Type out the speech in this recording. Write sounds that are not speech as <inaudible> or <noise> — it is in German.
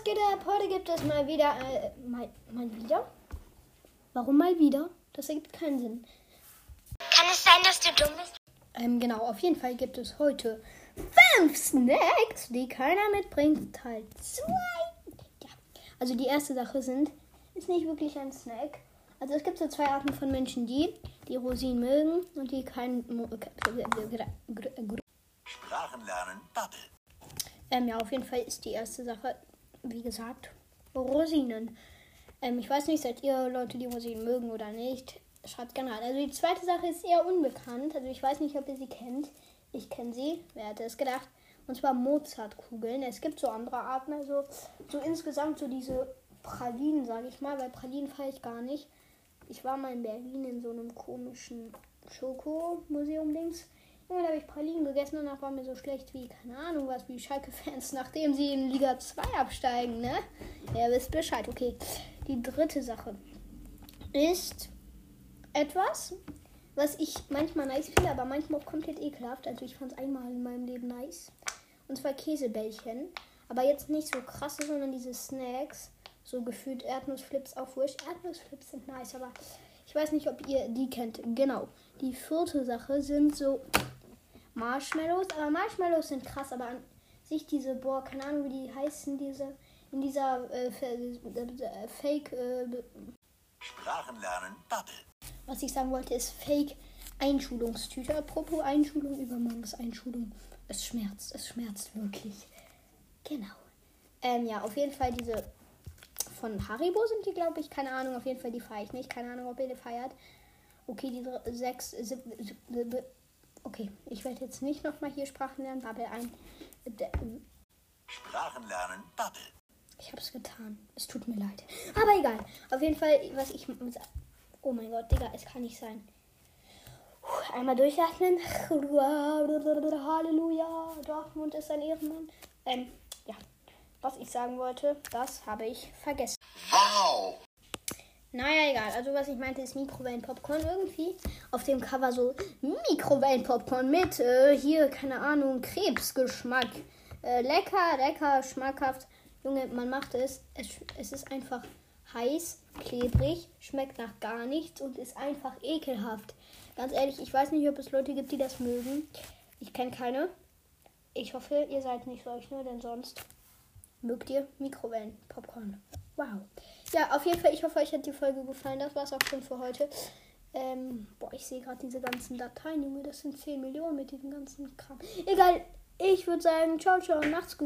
was geht ab? Heute gibt es mal wieder. Äh, mal, mal wieder? Warum mal wieder? Das ergibt keinen Sinn. Kann es sein, dass du dumm bist? Ähm, genau, auf jeden Fall gibt es heute fünf Snacks, die keiner mitbringt. Teil 2. Ja. Also die erste Sache sind, ist nicht wirklich ein Snack. Also es gibt so zwei Arten von Menschen, die die Rosinen mögen und die keinen. Sprachen lernen, Bubble. Ähm, ja, auf jeden Fall ist die erste Sache, wie gesagt, Rosinen. Ähm, ich weiß nicht, seid ihr Leute, die Rosinen mögen oder nicht? Schreibt gerne rein. Also die zweite Sache ist eher unbekannt. Also ich weiß nicht, ob ihr sie kennt. Ich kenne sie. Wer hätte es gedacht? Und zwar Mozartkugeln. Es gibt so andere Arten. Also so insgesamt so diese Pralinen, sage ich mal. Weil Pralinen fahre ich gar nicht. Ich war mal in Berlin in so einem komischen Schokomuseum-Dings. Und da habe ich Pralinen gegessen und danach war mir so schlecht wie, keine Ahnung was, wie Schalke-Fans, <laughs> nachdem sie in Liga 2 absteigen, ne? Ihr wisst Bescheid. Okay, die dritte Sache ist etwas, was ich manchmal nice finde, aber manchmal auch komplett ekelhaft. Also ich fand es einmal in meinem Leben nice. Und zwar Käsebällchen. Aber jetzt nicht so krasse, sondern diese Snacks. So gefühlt Erdnussflips auch wurscht. Erdnussflips sind nice, aber ich weiß nicht, ob ihr die kennt. Genau. Die vierte Sache sind so Marshmallows. Aber Marshmallows sind krass, aber an sich diese, boah, keine Ahnung, wie die heißen, diese, in dieser äh, Fake, äh, Sprachen lernen, Bubble. was ich sagen wollte, ist Fake Einschulungstüte. Apropos Einschulung, übermorgens Einschulung. Es schmerzt, es schmerzt wirklich. Genau. Ähm, ja, auf jeden Fall diese von Haribo sind die, glaube ich. Keine Ahnung, auf jeden Fall die feiere ich nicht. Keine Ahnung, ob ihr die feiert. Okay, sieb, sieb, sieb, Okay, ich werde jetzt nicht nochmal hier Sprachen lernen. Bubble ein. Sprachen lernen, Bubble. Ich habe es getan. Es tut mir leid. Aber egal. Auf jeden Fall, was ich. Oh mein Gott, Digga, es kann nicht sein. Einmal durchatmen. Halleluja. Dortmund ist ein Ehrenmann. Ähm, ja. Was ich sagen wollte, das habe ich vergessen. Naja, egal. Also, was ich meinte, ist Mikrowellenpopcorn irgendwie. Auf dem Cover so Mikrowellenpopcorn mit, äh, hier, keine Ahnung, Krebsgeschmack. Äh, lecker, lecker, schmackhaft. Junge, man macht es. es. Es ist einfach heiß, klebrig, schmeckt nach gar nichts und ist einfach ekelhaft. Ganz ehrlich, ich weiß nicht, ob es Leute gibt, die das mögen. Ich kenne keine. Ich hoffe, ihr seid nicht solche, denn sonst mögt ihr Mikrowellenpopcorn. Wow. Ja, auf jeden Fall, ich hoffe, euch hat die Folge gefallen. Das war's auch schon für heute. Ähm, boah, ich sehe gerade diese ganzen Dateien, Junge. Das sind 10 Millionen mit diesem ganzen Kram. Egal, ich würde sagen, ciao, ciao, macht's gut.